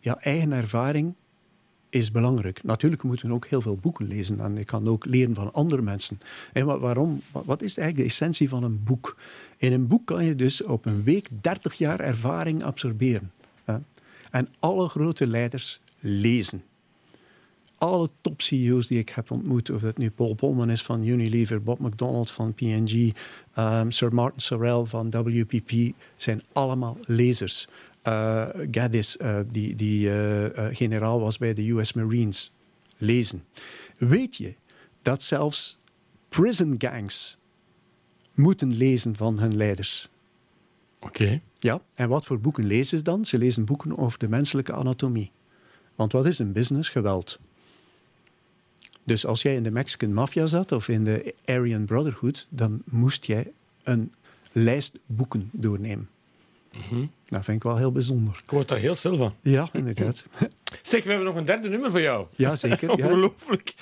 ja, eigen ervaring is belangrijk. Natuurlijk moeten we ook heel veel boeken lezen en ik kan ook leren van andere mensen. En waarom? Wat is eigenlijk de essentie van een boek? In een boek kan je dus op een week 30 jaar ervaring absorberen. En alle grote leiders lezen. Alle top-CEO's die ik heb ontmoet, of dat nu Paul Polman is van Unilever, Bob McDonald van P&G, um, Sir Martin Sorrell van WPP, zijn allemaal lezers. Uh, Gaddis, uh, die, die uh, generaal was bij de US Marines, lezen. Weet je dat zelfs prison gangs moeten lezen van hun leiders? Oké. Ja, en wat voor boeken lezen ze dan? Ze lezen boeken over de menselijke anatomie. Want wat is een business? Geweld. Dus als jij in de Mexican Mafia zat of in de Aryan Brotherhood, dan moest jij een lijst boeken doornemen. Mm Dat vind ik wel heel bijzonder. Ik word daar heel stil van. Ja, inderdaad. Zeg, we hebben nog een derde nummer voor jou. Ja, zeker. Ongelooflijk.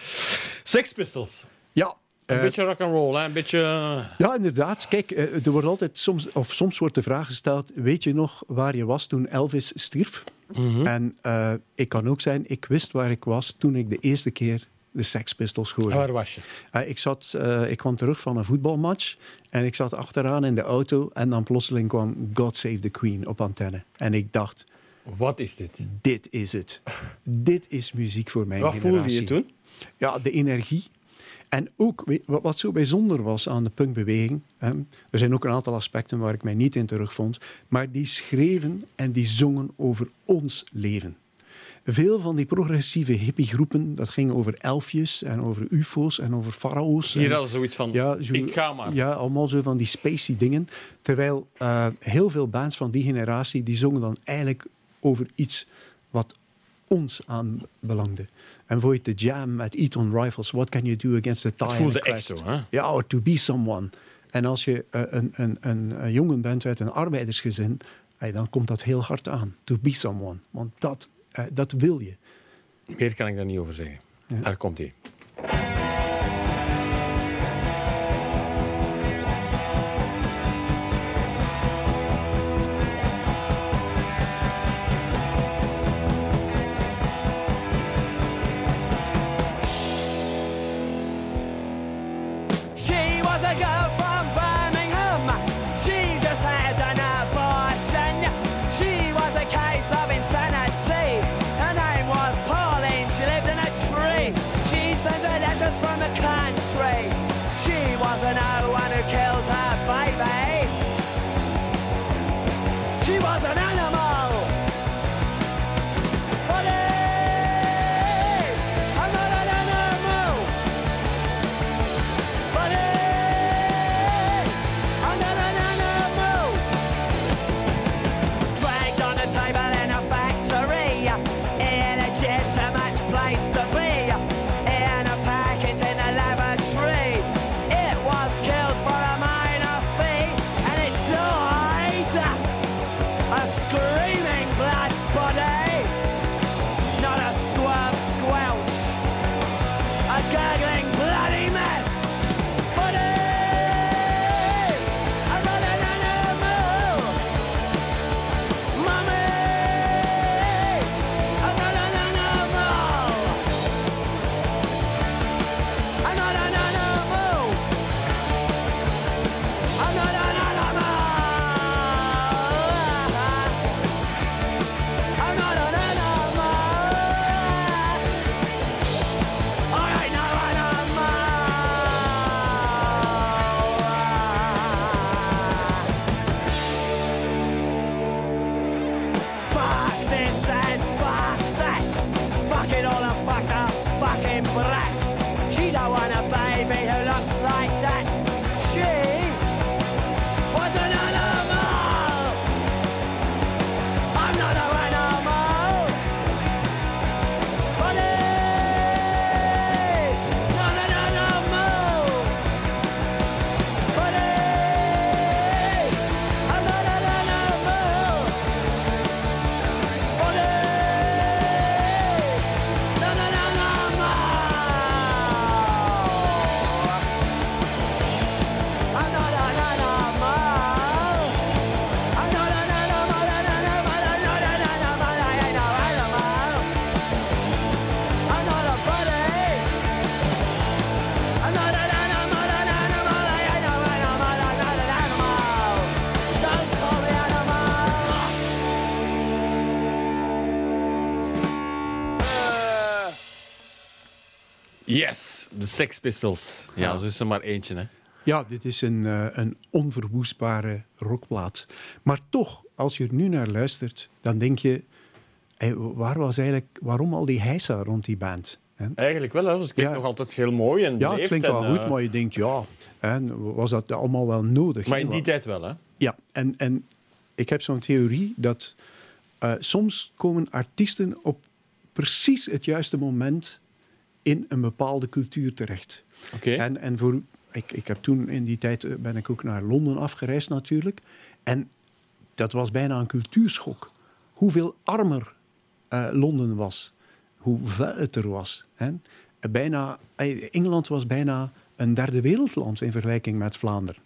Sex Pistols. Ja, een uh, beetje rock and roll, hè? een beetje. Ja, inderdaad. Kijk, uh, er wordt altijd soms, of soms wordt de vraag gesteld: weet je nog waar je was toen Elvis stierf? Mm -hmm. En uh, ik kan ook zijn, ik wist waar ik was toen ik de eerste keer de Sex Pistols hoorde. Waar was je? ik, zat, ik kwam terug van een voetbalmatch en ik zat achteraan in de auto en dan plotseling kwam God Save the Queen op antenne. En ik dacht. Wat is dit? Dit is het. dit is muziek voor mijn Wat generatie. Wat voelde je toen? Ja, de energie. En ook wat zo bijzonder was aan de punkbeweging, hè, er zijn ook een aantal aspecten waar ik mij niet in terugvond, maar die schreven en die zongen over ons leven. Veel van die progressieve hippiegroepen, dat ging over elfjes en over ufo's en over farao's. Hier hadden zoiets van, ja, zo, ik ga maar. Ja, allemaal zo van die spacey dingen. Terwijl uh, heel veel bands van die generatie, die zongen dan eigenlijk over iets wat ons aanbelangde. En voor je de jam met Eton Rifles, What Can You Do Against the Tie Het voelde echt zo, hè? Ja, or to be someone. En als je uh, een, een, een, een, jongen bent uit een arbeidersgezin, hey, dan komt dat heel hard aan. To be someone. Want dat, uh, dat wil je. Meer kan ik daar niet over zeggen. Ja. Daar komt hij. De Sex Pistols. Ja, zo is er maar eentje, hè? Ja, dit is een, uh, een onverwoestbare rockplaat. Maar toch, als je er nu naar luistert, dan denk je... Hey, waar was eigenlijk, waarom al die heisa rond die band? Hè? Eigenlijk wel, hè? Dus het klinkt ja. nog altijd heel mooi en Ja, het klinkt wel goed, uh... maar je denkt, ja, hè, was dat allemaal wel nodig? Maar in die tijd wel, hè? Ja, en, en ik heb zo'n theorie dat uh, soms komen artiesten op precies het juiste moment in een bepaalde cultuur terecht. Okay. En, en voor, ik, ik heb toen in die tijd eh, ben ik ook naar Londen afgereisd natuurlijk. En dat was bijna een cultuurschok. Hoeveel armer uh, Londen was. Hoe vuil het er was. Hè. Bijna, Engeland was bijna een derde wereldland in vergelijking met Vlaanderen.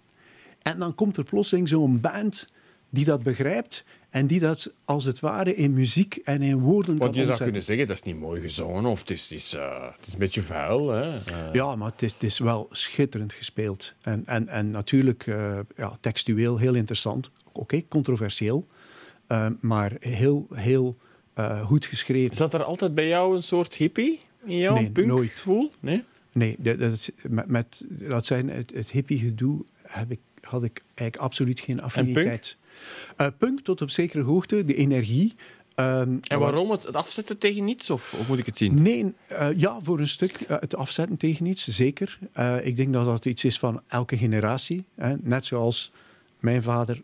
En dan komt er plotseling zo'n band die dat begrijpt en die dat als het ware in muziek en in woorden Want je zou kunnen zeggen, dat is niet mooi gezongen of het is, het is, uh, het is een beetje vuil. Hè? Uh. Ja, maar het is, het is wel schitterend gespeeld. En, en, en natuurlijk uh, ja, textueel heel interessant. Oké, okay, controversieel. maar heel, heel goed geschreven. Zat er altijd bij jou een soort hippie in jouw nee, punkgevoel? Nee? Nee, dat, dat, met, met, dat zijn het, het hippie-gedoe heb ik, had ik eigenlijk absoluut geen affiniteit. Uh, punk? tot op zekere hoogte, de energie. Um, en waarom het, het, afzetten tegen niets, of moet ik het zien? Nee, uh, ja, voor een stuk uh, het afzetten tegen niets, zeker. ik denk dat dat iets is van elke generatie. Hè. Net zoals mijn vader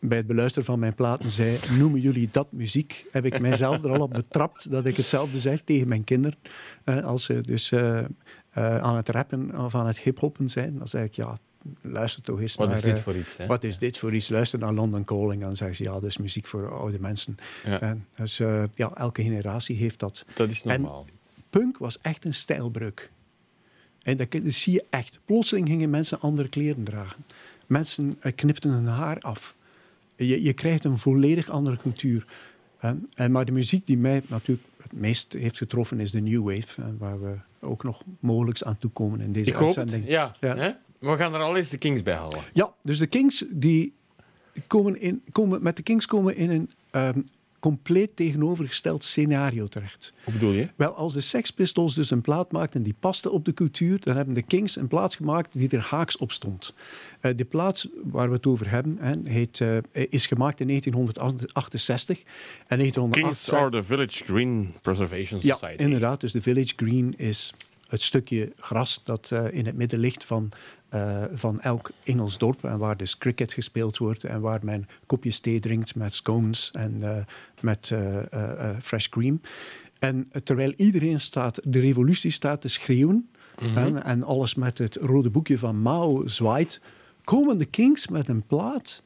bij het beluisteren van mijn platen zei: Noemen jullie dat muziek? Heb ik mijzelf er al op betrapt dat ik hetzelfde zeg tegen mijn kinderen. als ze dus aan het rappen of aan het hip-hoppen zijn, dan zeg ik: Ja, luister toch eens wat naar... Wat is dit voor iets? Hè? Wat is dit voor iets? Luister naar London Calling. Dan zeggen ze, ja, dat is muziek voor oude mensen. Ja. En dus uh, ja, elke generatie heeft dat. Dat is normaal. En punk was echt een stijlbreuk. En dat, dat zie je echt. Plotseling gingen mensen andere kleren dragen. Mensen uh, knipten hun haar af. Je, je krijgt een volledig andere cultuur. En, maar de muziek die mij natuurlijk het meest heeft getroffen is de New Wave. waar we ook nog mogelijk aan toekomen in deze Ik uitzending. Hoop het. Ja. ja. We gaan er al eens de Kings bij halen. Ja, dus de Kings die komen in, komen, met de Kings komen in een um, compleet tegenovergesteld scenario terecht. Hoe bedoel je? Wel, als de Sex Pistols dus een plaat maakten die paste op de cultuur, dan hebben de Kings een plaat gemaakt die er haaks op stond. Uh, de plaat waar we het over hebben hè, heet, uh, is gemaakt in 1968. En 1968 Kings are the Village Green Preservation ja, Society. inderdaad. Dus de Village Green is het stukje gras dat uh, in het midden ligt van uh, van elk Engels dorp. En waar dus cricket gespeeld wordt en waar men kopjes thee drinkt met scones en uh, met uh, fresh cream. En terwijl iedereen staat, de revolutie staat te schreeuwen mm -hmm. en, en, alles met het rode boekje van Mao zwaait, komen de Kings met een plaat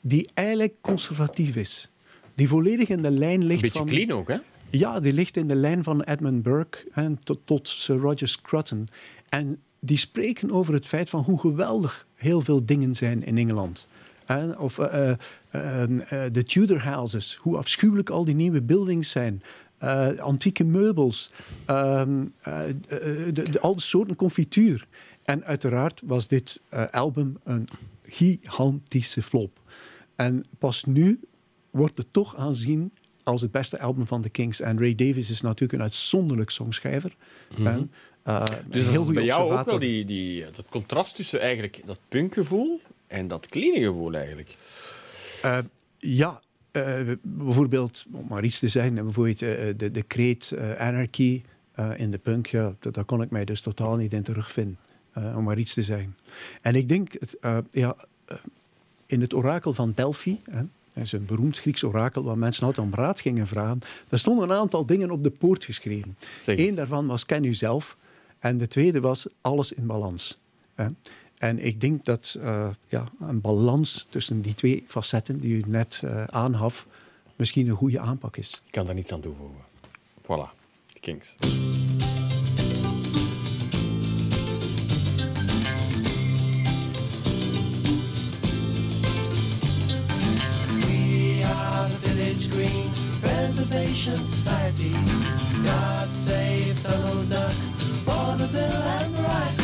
die eigenlijk conservatief is. Die volledig in de lijn ligt Een beetje van... clean ook, hè? Ja, die ligt in de lijn van Edmund Burke en tot, tot Sir Roger Scruton. En die spreken over het feit van hoe geweldig heel veel dingen zijn in Engeland. Uh, of uh, uh, de Tudor houses, hoe afschuwelijk al die nieuwe buildings zijn. antieke meubels, ehm, de, de, al de soorten confituur. En uiteraard was dit album een gigantische flop. En pas nu wordt het toch aanzien als het beste album van de Kings. En Ray Davies is natuurlijk een uitzonderlijk songschrijver. Mm -hmm. Uh, dus heel bij jou ook wel die, die, dat contrast tussen eigenlijk dat punkgevoel en dat clean gevoel eigenlijk? Uh, ja, uh, bijvoorbeeld, om maar iets te zeggen, bijvoorbeeld de, de kreet anarchy in de punk, ja, daar kon ik mij dus totaal niet in terugvinden, om maar iets te zeggen. En ik denk, ja, in het orakel van Delphi, dat is een beroemd Grieks orakel waar mensen altijd om raad gingen vragen. Daar stonden een aantal dingen op de poort geschreven. Eén daarvan was ken u zelf. En de tweede was alles in balans. En ik denk dat uh, ja, een balans tussen die twee facetten die u net uh, aangaf, misschien een goede aanpak is. Ik kan daar niets aan toevoegen. Voilà, Kings. We are the Village Green Preservation Society. God save the duck. For the Bonneville and Brighton.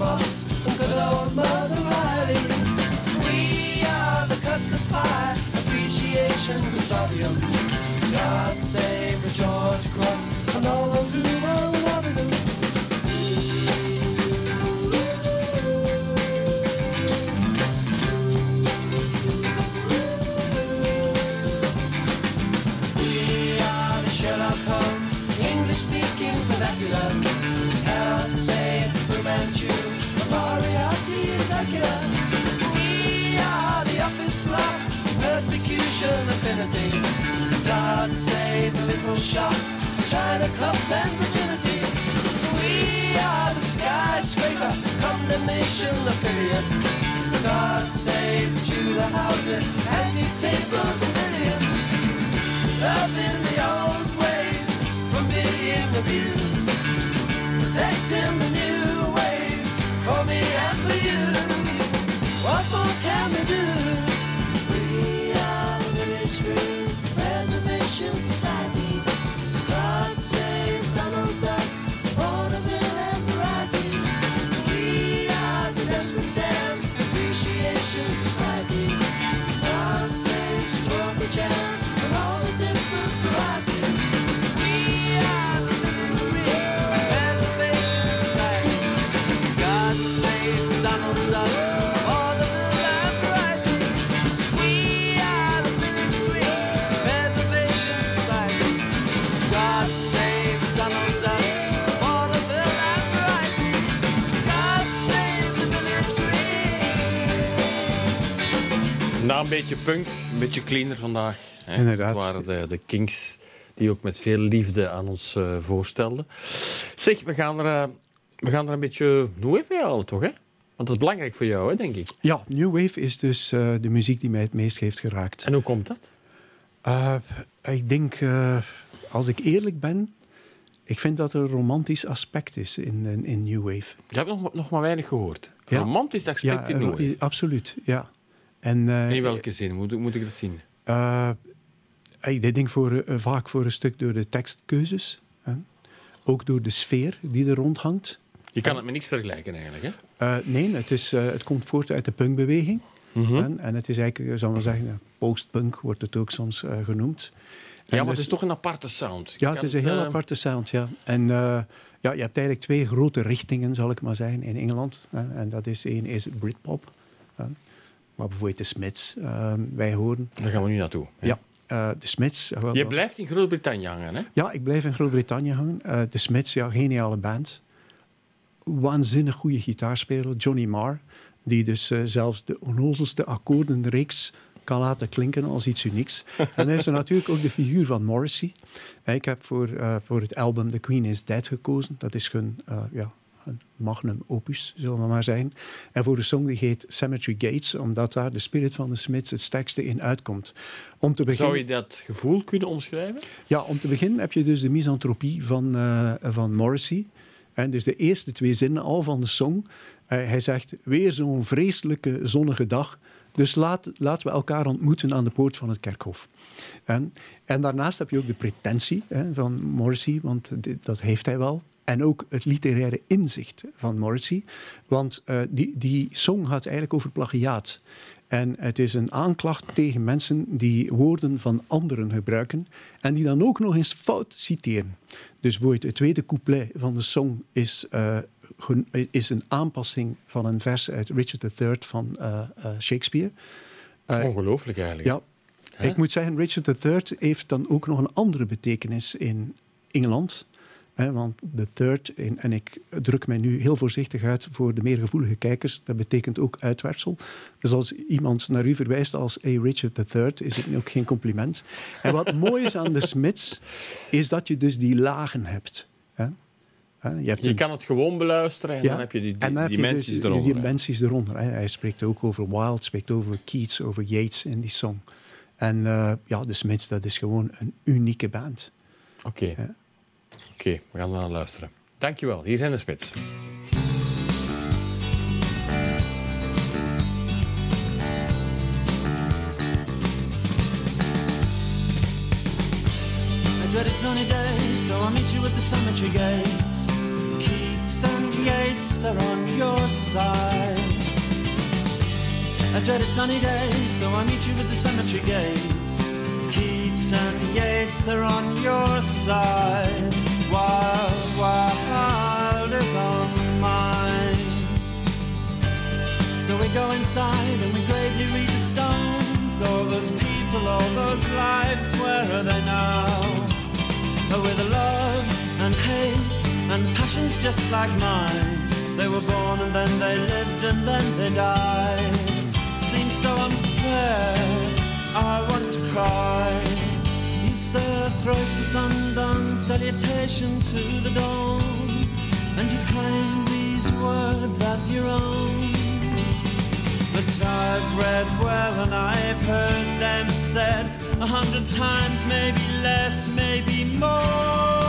Moss good old Mother Riley. We are the Custard Appreciation William. Persecution affinity. God save the little shops, China clubs and virginity. We are the skyscraper, condemnation affiliates. God save Tudor houses, anti-tables and billions. Serving the old ways from being abused. Protecting the new ways for me and for you. Beetje punk, een beetje cleaner vandaag. Hè. Inderdaad. Het waren de, de Kings die ook met veel liefde aan ons eh, voorstelden. Zeg, we gaan er, eh, we gaan er een beetje new wave bij halen, toch? Hè? Want dat is belangrijk voor jou, hè, denk ik. Ja, New Wave is dus eh, de muziek die mij het meest heeft geraakt. En hoe komt dat? Eh, ik denk, eh, als ik eerlijk ben, ik vind dat er een romantisch aspect is in, in, in New Wave. Je hebt nog, nog maar weinig gehoord. Ja. Romantisch aspect in new wave. absoluut, ja. En, eh, In welke zin moet, moet ik dat zien? eh, ik denk voor, eh, vaak voor een stuk door de tekstkeuzes. Hè. Ook door de sfeer die er rond hangt. Je kan het met niks vergelijken eigenlijk. Hè? Nee, het, is, het komt voort uit de punkbeweging. Mhm. hè. En het is eigenlijk, zou maar zeggen, postpunk wordt het ook soms genoemd. Ja, maar dus- het is toch een aparte sound. Je Ja, het is een heel aparte sound, ja. En ja, je hebt eigenlijk twee grote richtingen, zal ik maar zeggen, in Engeland. Hè. En dat is één is Britpop. hè. Maar bijvoorbeeld de Smiths, eh, wij horen. Daar gaan we nu naartoe. hè. Ja, eh, de Smiths. eh, wel- Je blijft in Groot-Brittannië hangen, hè? Ja, ik blijf in Groot-Brittannië hangen. Eh, de Smiths, ja, geniale band. Waanzinnig goede gitaarspeler, Johnny Marr. Die dus zelfs de onnozelste akkoordenreeks kan laten klinken als iets unieks. en hij is er natuurlijk ook de figuur van Morrissey. Ik heb voor, eh, voor het album The Queen is Dead gekozen. Dat is hun eh, ja, een magnum opus, zullen we maar zeggen. En voor de song die heet Cemetery Gates, omdat daar de spirit van de Smiths het sterkste in uitkomt. Om te beginnen... Zou je dat gevoel kunnen omschrijven? Ja, om te beginnen heb je dus de misantropie van, eh, van Morrissey. En dus de eerste twee zinnen al van de song. Eh, hij zegt, weer zo'n vreselijke zonnige dag. Dus laat, laten we elkaar ontmoeten aan de poort van het kerkhof. En, en daarnaast heb je ook de pretentie hè, van Morrissey, want dit- dat heeft hij wel. En ook het literaire inzicht van Morrissey. Want eh, die, die song gaat eigenlijk over plagiaat. En het is een aanklacht tegen mensen die woorden van anderen gebruiken en die dan ook nog eens fout citeren. Dus bijvoorbeeld het tweede couplet van de song is, eh, is een aanpassing van een vers uit Richard III van eh, Shakespeare. Ongelooflijk eigenlijk. ja, ik moet zeggen, Richard III heeft dan ook nog een andere betekenis in Engeland. Hè, want the third, en, en ik druk mij nu heel voorzichtig uit voor de meer gevoelige kijkers, dat betekent ook uitwerpsel. Dus als iemand naar u verwijst als hey, Richard III, is het ook geen compliment. En wat mooi is aan de Smiths, is dat je dus die lagen hebt. Hè. Je, Je een- kan het gewoon beluisteren en ja. dan heb je die, die dimensies dus eronder. Die dimensies eronder. Hè. Hij spreekt ook over Wilde, spreekt over Keats, over Yates in die song. En eh, ja, de Smiths, dat is gewoon een unieke band. Oké. Ja. Oké, we gaan naar luisteren. Dankjewel. Hier zijn de spits. A dreaded sunny day, so I'll meet you at the cemetery gates. Keats and Yates are on your side. A dreaded sunny day, so I'll meet you at the cemetery gates. Keats and Yeats are on your side, while Wild is on mine. So we go inside and we gravely read the stones. All those people, all those lives, where are they now? Oh, with the loves and hates and passions just like mine. They were born and then they lived and then they died. Seems so unfair. I want to cry. A thrice the sun salutation to the dawn, and you claim these words as your own. But I've read well and I've heard them said a hundred times, maybe less, maybe more.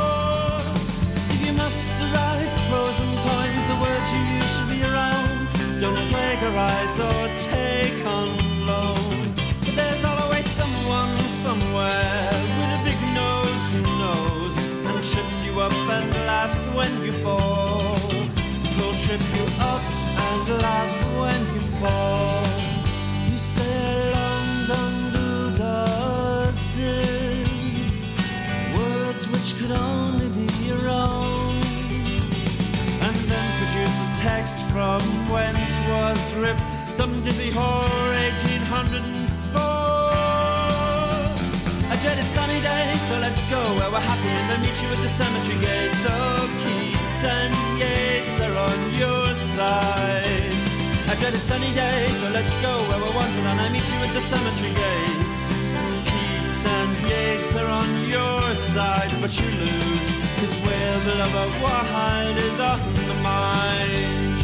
Trip you up and laugh when you fall. You say London does did words which could only be your own, and then produce the text from whence was ripped some dizzy whore 1804. A dreaded sunny day, so let's go where we're happy and I meet you at the cemetery gate. So A dreaded sunny day, so let's go where we're wanted and I meet you at the cemetery gates. Keats and Yeats are on your side, but you lose. Cause where the lover wide is on the mind.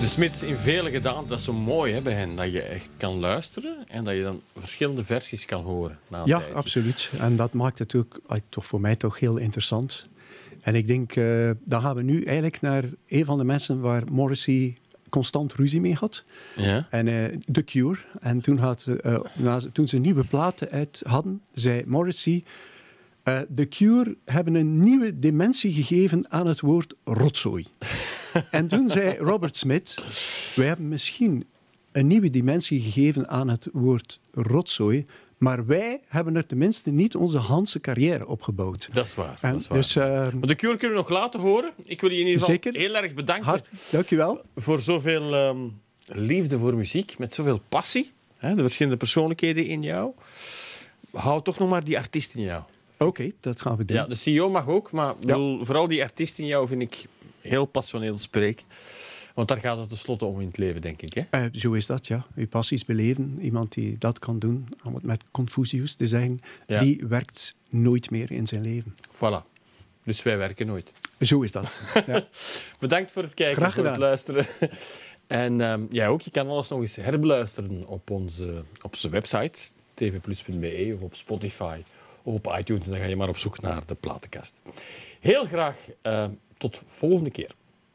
De Smits in vele gedaan, dat is zo mooi hè, bij hen. Dat je echt kan luisteren en dat je dan verschillende versies kan horen. Na een Ja, tijdje. absoluut. En dat maakt het ook toch voor mij toch heel interessant. En ik denk, eh, dan gaan we nu eigenlijk naar een van de mensen waar Morrissey constant ruzie mee had. Ja? En eh The Cure. En toen, had, eh, na ze- toen ze nieuwe platen uit hadden, zei Morrissey... eh The Cure hebben een nieuwe dimensie gegeven aan het woord rotzooi. en toen zei Robert Smith... Wij hebben misschien een nieuwe dimensie gegeven aan het woord rotzooi... maar wij hebben er tenminste niet onze Hanse carrière opgebouwd. Dat is waar. En dat is waar. dus eh, Maar de Cure kunnen we nog laten horen. Ik wil je in ieder geval Zeker. heel erg bedanken hart, dankjewel. voor zoveel ehm, liefde voor muziek, met zoveel passie. Hè, de verschillende persoonlijkheden in jou. Hou toch nog maar die artiest in jou. Oké, dat gaan we doen. Ja, de CEO mag ook, maar bedoel, vooral die artiest in jou vind ik heel passioneel spreken. Want daar gaat het tenslotte om in het leven, denk ik. Hè? Eh, zo is dat, ja. Je passies beleven. Iemand die dat kan doen, om het met Confucius te zeggen, Ja. die werkt nooit meer in zijn leven. Voilà. Dus wij werken nooit. Zo is dat. Ja. Bedankt voor het kijken, voor het luisteren. En ehm, jij ook, je kan alles nog eens herbeluisteren op onze, op onze website, tvplus.be of op Spotify of op iTunes. Dan ga je maar op zoek naar de platenkast. Heel graag eh, tot volgende keer.